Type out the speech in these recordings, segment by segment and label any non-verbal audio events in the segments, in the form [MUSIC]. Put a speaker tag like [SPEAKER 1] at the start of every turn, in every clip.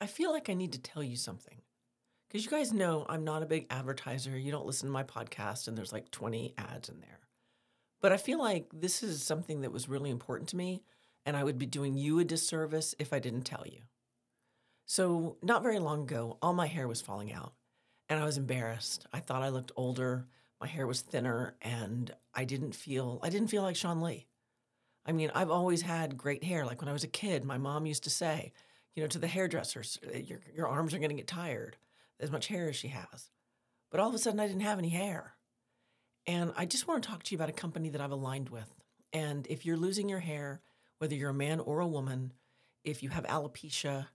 [SPEAKER 1] I feel like I need to tell you something. Because you guys know I'm not a big advertiser. You don't listen to my podcast, and there's like 20 ads in there. But I feel like this is something that was really important to me, and I would be doing you a disservice if I didn't tell you. So, not very long ago, all my hair was falling out, and I was embarrassed. I thought I looked older, my hair was thinner, and I didn't feel I didn't feel like Sean Lai. I mean, I've always had great hair. Like when I was a kid, my mom used to say, you know, to the hairdressers, uh, your, your arms are going to get tired as much hair as she has. But all of a sudden, I didn't have any hair. And I just want to talk to you about a company that I've aligned with. And if you're losing your hair, whether you're a man or a woman, if you have alopecia,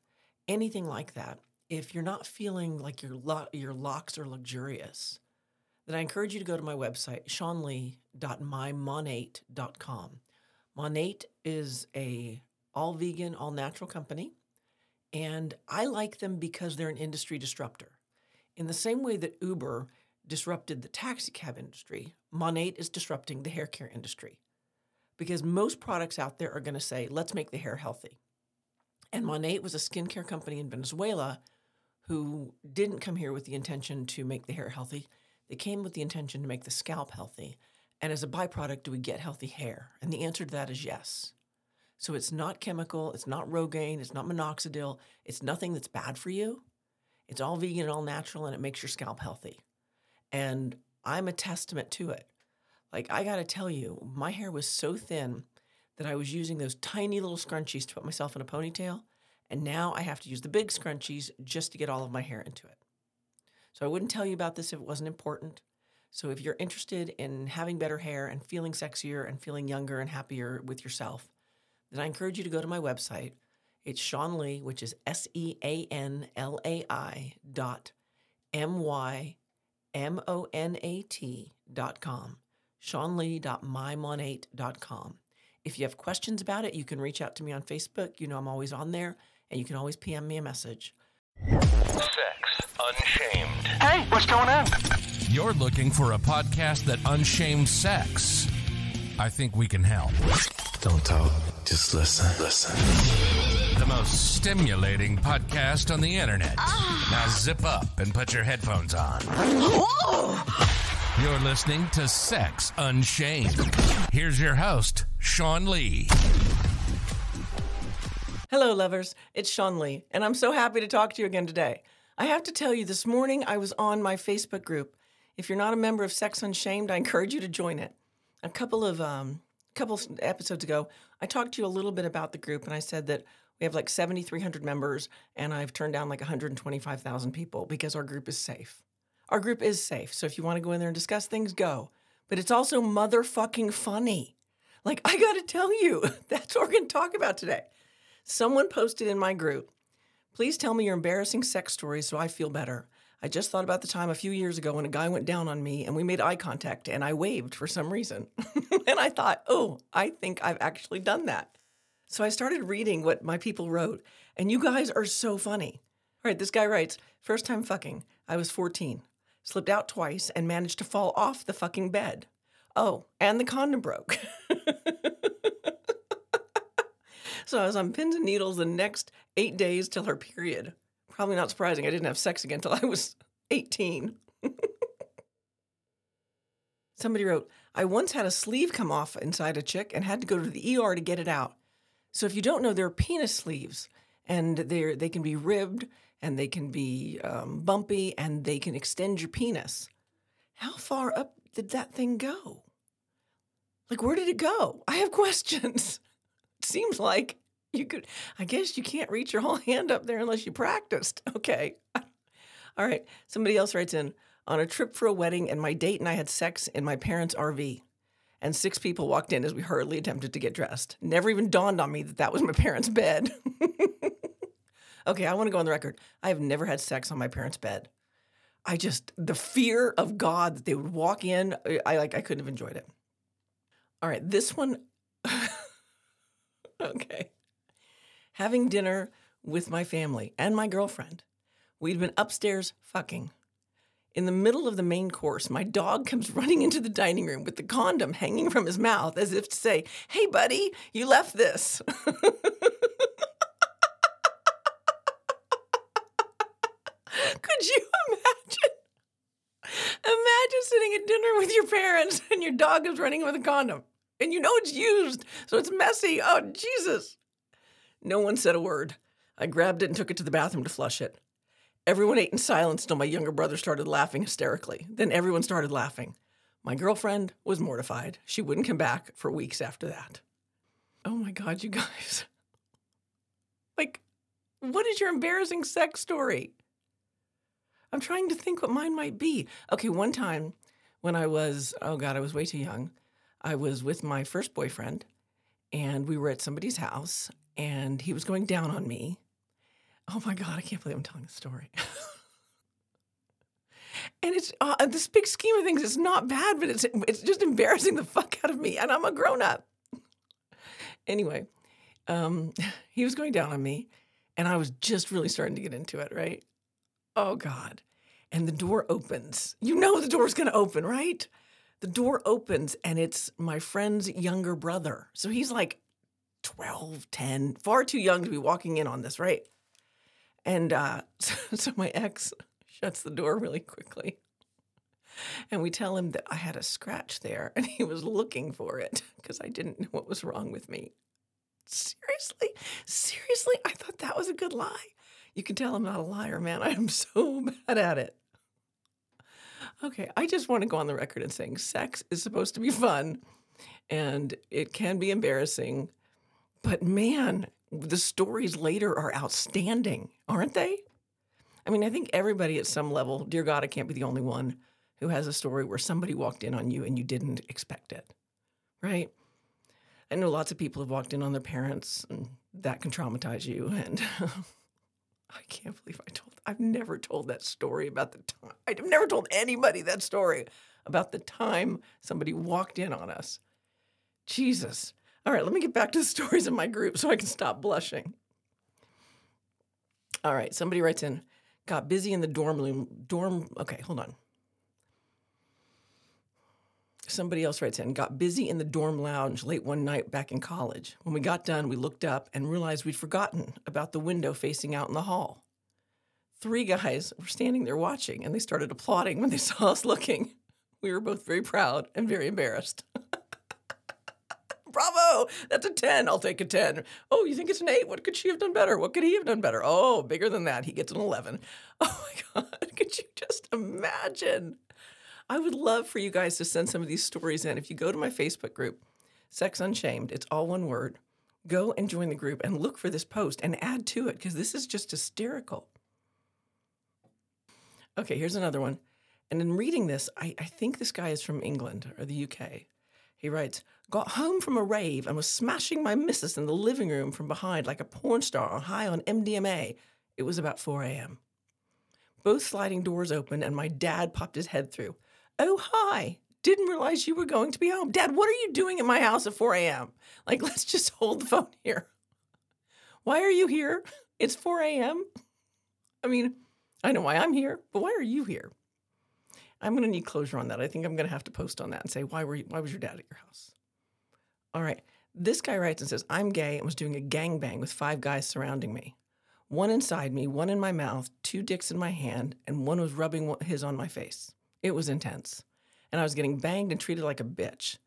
[SPEAKER 1] anything like that, if you're not feeling like your, lo- your locks are luxurious, then I encourage you to go to my website, seanlai.mymonat.com. Monat is a all vegan, all natural company. And I like them because they're an industry disruptor. In the same way that Uber disrupted the taxi cab industry, Monat is disrupting the hair care industry. Because most products out there are going to say, let's make the hair healthy. And Monat was a skincare company in Venezuela who didn't come here with the intention to make the hair healthy. They came with the intention to make the scalp healthy. And as a byproduct, do we get healthy hair? And the answer to that is yes. So it's not chemical, it's not Rogaine, it's not minoxidil, it's nothing that's bad for you. It's all vegan and all natural, and it makes your scalp healthy. And I'm a testament to it. Like, I gotta tell you, my hair was so thin that I was using those tiny little scrunchies to put myself in a ponytail. And now I have to use the big scrunchies just to get all of my hair into it. So I wouldn't tell you about this if it wasn't important. So if you're interested in having better hair and feeling sexier and feeling younger and happier with yourself, then I encourage you to go to my website. It's Sean Lai, which is S E A N L A I dot M Y M O N A T dot com. SeanLai.mymonat dot com. If you have questions about it, you can reach out to me on Facebook. You know I'm always on there, and you can always PM me a message.
[SPEAKER 2] Sex Unshamed.
[SPEAKER 3] Hey, what's going on?
[SPEAKER 4] You're looking for a podcast that unshames sex. I think we can help.
[SPEAKER 5] Don't talk, just listen. Listen.
[SPEAKER 4] The most stimulating podcast on the internet. Now zip up and put your headphones on. You're listening to Sex Unshamed. Here's your host, Sean Lai.
[SPEAKER 1] Hello, lovers. It's Sean Lai, and I'm so happy to talk to you again today. I have to tell you, this morning I was on my Facebook group. If you're not a member of Sex Unshamed, I encourage you to join it. A couple of um, couple episodes ago, I talked to you a little bit about the group, and I said that we have like 7,300 members, and I've turned down like 125,000 people because our group is safe. Our group is safe, so if you want to go in there and discuss things, go. But it's also motherfucking funny. Like, I gotta tell you, [LAUGHS] that's what we're gonna talk about today. Someone posted in my group, please tell me your embarrassing sex stories so I feel better. I just thought about the time a few years ago when a guy went down on me and we made eye contact and I waved for some reason. [LAUGHS] and I thought, oh, I think I've actually done that. So I started reading what my people wrote, and you guys are so funny. All right, this guy writes First time fucking, I was 14, slipped out twice and managed to fall off the fucking bed. Oh, and the condom broke. [LAUGHS] so I was on pins and needles the next eight days till her period. Probably not surprising. I didn't have sex again until I was 18. [LAUGHS] Somebody wrote, I once had a sleeve come off inside a chick and had to go to the ER to get it out. So if you don't know, there are penis sleeves, and they they can be ribbed, and they can be um, bumpy, and they can extend your penis. How far up did that thing go? Like, where did it go? I have [LAUGHS] questions. It seems like you could, I guess you can't reach your whole [LAUGHS] hand up there unless you practiced. [LAUGHS] Okay. [LAUGHS] All right. Somebody else writes in on a trip for a wedding, and my date and I had sex in my parents' RV. And six people walked in as we hurriedly attempted to get dressed. Never even dawned on me that that was my parents' bed. okay, I want to go on the record. I have never had sex on my parents' bed. I just the fear of God that they would walk in, I like I couldn't have enjoyed it. All right, this one okay. Having dinner with my family and my girlfriend. We'd been upstairs fucking. In the middle of the main course, my dog [LAUGHS] comes running into the dining room with the condom hanging from his mouth as if to say, Hey, buddy, you left this. [LAUGHS] Could you imagine? Imagine sitting at dinner with your parents [LAUGHS] and your dog is running with a condom and you know it's used, so it's messy. Oh, Jesus. No one said a word. I grabbed it and took it to the bathroom to flush it. Everyone ate in silence until my younger brother started laughing hysterically. Then everyone started laughing. My girlfriend was mortified. She wouldn't come back for weeks after that. Oh my God, you guys. [LAUGHS] Like, what is your embarrassing sex story? I'm trying to think what mine might be. Okay, one time when I was, oh God, I was way too young, I was with my first boyfriend and we were at somebody's house and he was going down on me. Oh my God, I can't believe I'm telling the story. [LAUGHS] and it's uh, this big scheme of things, it's not bad, but it's it's just embarrassing the fuck out of me, and I'm a grown up. anyway, um, [LAUGHS] he was going down on me, and I was just really starting to get into it, right? Oh God. And the door opens. You know the door's gonna open, right? The door opens and it's my friend's younger brother. So he's like 12, 10, far too young to be walking in on this, right? And uh, [LAUGHS] so, so my ex shuts the door really quickly. And we tell him that I had a scratch there and he was looking for it because I didn't know what was wrong with me. Seriously? Seriously? I thought that was a good lie. You can tell I'm not a liar, man. I am so [LAUGHS] bad at it. Okay, I just want to go on the record and saying sex is supposed to be fun and it can be embarrassing. But man, the stories later are outstanding, aren't they? I mean, I think everybody at some level, dear God, I can't be the only one who has a story where somebody walked in on you and you didn't expect it, right? I know lots of people have walked in on their parents, and that can traumatize you. And [LAUGHS] I can't believe I told, I've never told that story about the time. I've never told anybody that story about the time somebody walked in on us. Jesus. All right, let me get back to the [LAUGHS] stories in my group so I can stop blushing. All right, somebody writes in, got busy in the dorm room. Dorm, okay, hold on. Somebody else writes in, got busy in the dorm lounge late one night back in college. When we got done, we looked up and realized we'd forgotten about the window facing out in the hall. Three guys were standing there watching and they started applauding when they saw us looking. We were both very proud and very embarrassed. [LAUGHS] Bravo! That's a 10. I'll take a 10. Oh, you think it's an 8? What could she have done better? What could he have done better? Oh, bigger than that. He gets an 11. [LAUGHS] Oh my God. [LAUGHS] Could you just imagine? I would love for you guys to send some of these stories in. If you go to my Facebook group, Sex Unshamed, it's all one word. Go and join the group and look for this post and add to it because this is just hysterical. Okay, here's another one. And in reading this, I, I think this guy is from England or the UK. He writes, Got home from a rave and was smashing my missus in the living room from behind like a porn star on high on MDMA. It was about 4 a.m. Both sliding doors open and my dad popped his head through. Oh, hi. Didn't realize you were going to be home. Dad, what are you doing at my house at 4 a.m.? Like, [LAUGHS] let's just hold the phone here. Why are you here? It's 4 a.m. I mean, I know why I'm here, but why are you here? I'm going to need closure on that. I think I'm going to have to post on that and say, why were you, why was your dad at your house? All right. This guy writes and says, I'm gay and was doing a gangbang with five guys surrounding me. One inside me, one in my mouth, two dicks in my hand, and one was rubbing his on my face. It was intense. And I was getting banged and treated like a bitch.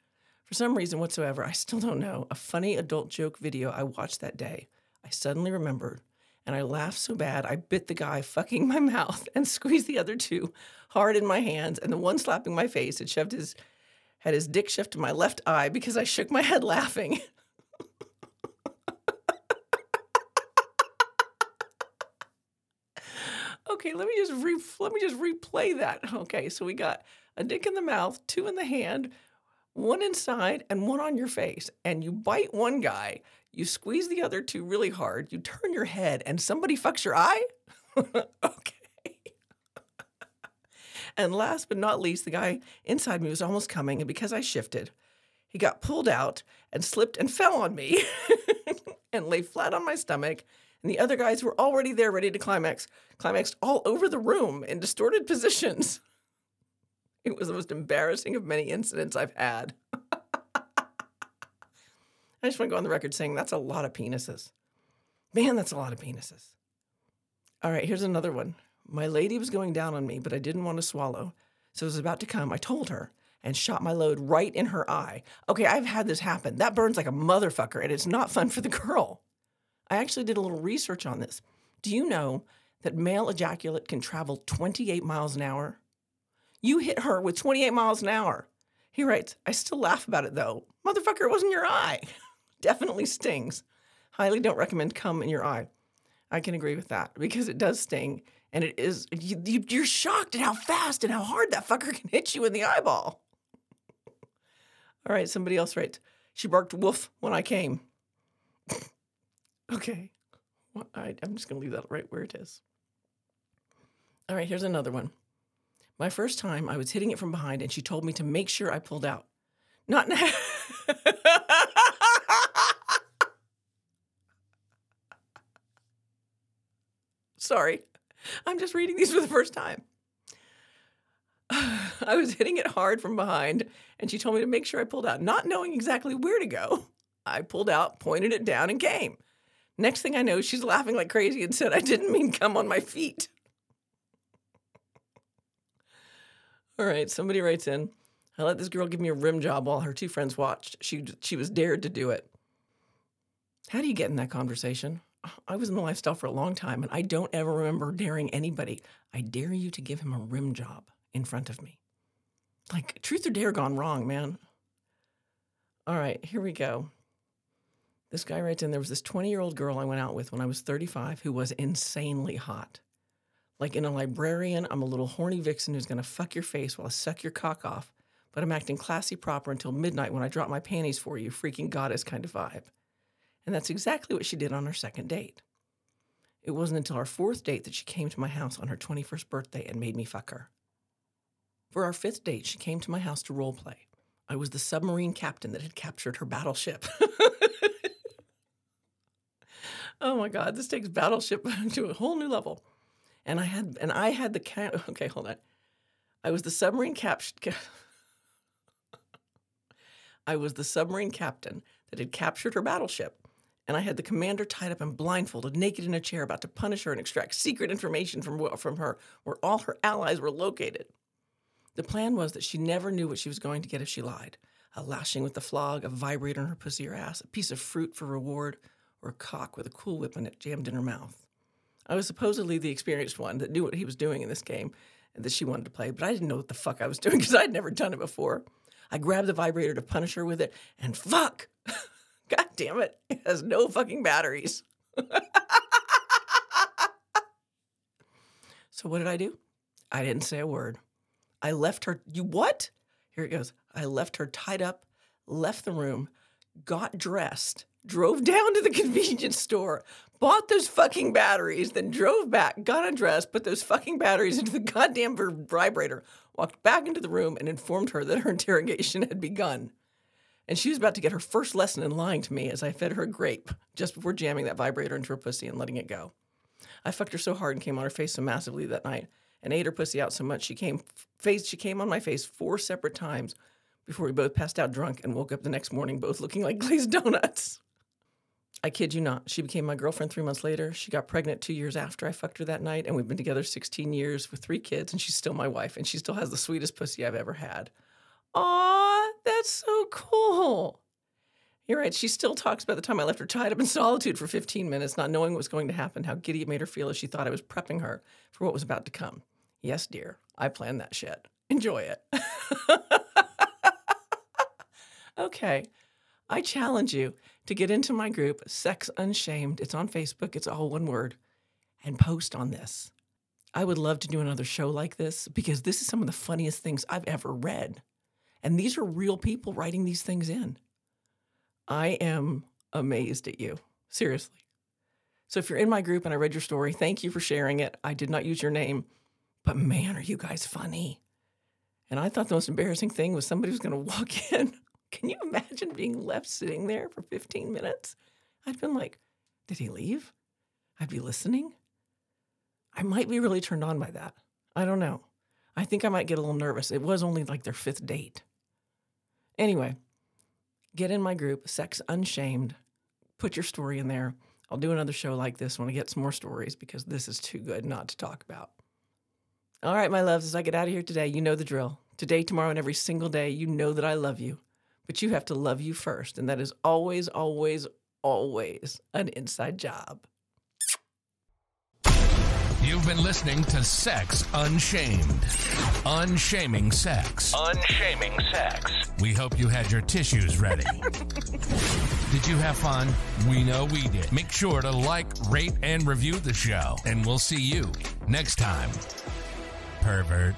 [SPEAKER 1] For some reason whatsoever, I still don't know, a funny adult joke video I watched that day, I suddenly remembered, and I laughed so bad I bit the guy fucking my [LAUGHS] mouth and squeezed the other two hard in my hands, and the one slapping my face had shoved his had his dick shoved to my left eye because I shook my [LAUGHS] head laughing. okay, let me just re- let me just replay that. Okay, so we got a dick in the mouth, two in the hand, one inside, and one on your face. And you bite one guy, you squeeze the other two really hard, you turn your head, and somebody fucks your eye. [LAUGHS] okay. and last but not least, the guy inside me was almost coming, and because I shifted, he got pulled out and slipped and fell on me [LAUGHS] and lay flat on my stomach and the other guys were already there ready to climax, climaxed all over the room in distorted [LAUGHS] positions. It was the most embarrassing of many incidents I've had. I just want to go on the record saying that's a lot of penises. Man, that's a lot of penises. All right, here's another one. My lady was going down on me, but I didn't want to swallow. So it was about to come. I told her and shot my load right in her eye. Okay, I've had this happen. That burns like a motherfucker, and it's not fun for the [LAUGHS] girl. I actually did a little research on this. Do you know that male ejaculate can travel 28 miles an hour? You hit her with 28 miles an hour. He writes, I still laugh about it though. Motherfucker, it wasn't your eye. [LAUGHS] Definitely stings. Highly don't recommend cum in your eye. I can agree with that because it does sting. And it is, you, you, you're shocked at how fast and how hard that fucker can hit you in the eyeball. All right, somebody else writes, she barked woof when I came. [LAUGHS] okay. Well, I, I'm just going to leave that right where it is. All right, here's another one. My first time, I was hitting it from behind, and she told me to make sure I pulled out. Not [LAUGHS] now. Sorry, I'm just reading these for the first time. [SIGHS] I was hitting it hard from behind, and she told me to make sure I pulled out, not knowing exactly where to go. I pulled out, pointed it down, and came. Next thing I know, she's laughing like crazy and said I didn't mean come on my feet. All right, somebody writes in. I let this girl give me a rim job while her two friends watched. She she was dared to do it. How do you get in that conversation? I was in the lifestyle for a long time, and I don't ever remember daring anybody. I dare you to give him a rim job in front of me. Like truth or dare gone wrong, man. All right, here we go. This guy writes in there was this 20 year old girl I went out with when I was 35 who was insanely hot. Like in a librarian, I'm a little horny vixen who's gonna fuck your face while I suck your cock off, but I'm acting classy proper until midnight when I drop my panties for you, freaking goddess kind of vibe. And that's exactly what she did on our second date. It wasn't until our fourth date that she came to my house on her 21st birthday and made me fuck her. For our fifth date, she came to my house to role play. I was the submarine captain that had captured her battleship. [LAUGHS] oh my God, this takes battleship [LAUGHS] to a whole new level. And I had and I had the ca- [LAUGHS] okay, hold on. I was the submarine cap. I was the submarine captain that had captured her battleship, and I had the commander tied up and blindfolded, naked in a chair, about to punish her and extract secret information from from her, where all her allies were located. The plan was that she never knew what she was going to get if she lied: a lashing with the flog, a vibrator in her pussy or ass, a piece of fruit for reward, or a cock with a Cool Whip in it jammed in her mouth. I was supposedly the experienced one that knew what he was doing in this game and that she wanted to play, but I didn't know what the fuck I was [LAUGHS] doing because I'd never done it before. I grabbed the vibrator to punish her with it, and fuck! [LAUGHS] God damn it, it has no fucking batteries. so what did I do? I didn't say a word. I left her. You what? Here it goes. I left her tied up, left the room, got dressed, drove down to the [LAUGHS] convenience store, bought those fucking batteries, then drove back, got undressed, put those fucking batteries into the goddamn vibrator, walked back into the room, and informed her that her [LAUGHS] interrogation had begun. And she was about to get her first lesson in lying to me as I fed her a grape just before jamming that vibrator into her pussy and letting it go. I fucked her so hard and came on her face so massively that night and ate her pussy out so much she came face she came on my face four separate times before we both passed out drunk and woke up the next morning both looking like [LAUGHS] glazed donuts. I kid you not. She became my girlfriend three months later. She got pregnant two years after I fucked her that night, and we've been together 16 years with three kids, and she's still my wife, and she still has the sweetest pussy I've ever had. Aw, that's so cool. You're right. She still talks about the time I left her tied up in solitude for 15 minutes, not knowing what was going to happen, how giddy it made her feel as she thought I was prepping her for what was about to come. Yes, dear, I planned that shit. Enjoy it. [LAUGHS] okay. I challenge you to get into my group, Sex Unshamed. It's on Facebook, it's all one word, and post on this. I would love to do another show like this because this is some of the funniest things I've ever read. And these are real people writing these things in. I am amazed at you, seriously. So if you're in my group and I read your story, thank you for sharing it. I did not use your name, but man, are you guys funny. And I thought the most embarrassing thing was somebody was going [LAUGHS] to walk in can you imagine being left sitting there for 15 minutes? I'd been like, did he leave? I'd be listening. I might be really turned on by that. I don't know. I think I might get a little nervous. It was only like their fifth date. Anyway, get in my group, Sex Unshamed. Put your story in there. I'll do another show like this when I get some more stories because this is too good not to talk about. All right, my loves, as I get out of here today, you know the drill. Today, tomorrow, and every single day, you know that I love you. But you have to love you first. And that is always, always, always an inside job.
[SPEAKER 4] You've been listening to Sex Unshamed. Unshaming sex.
[SPEAKER 2] Unshaming sex.
[SPEAKER 4] We hope you had your tissues ready. [LAUGHS] did you have fun? We know we did. Make sure to like, rate, and review the show. And we'll see you next time. Pervert.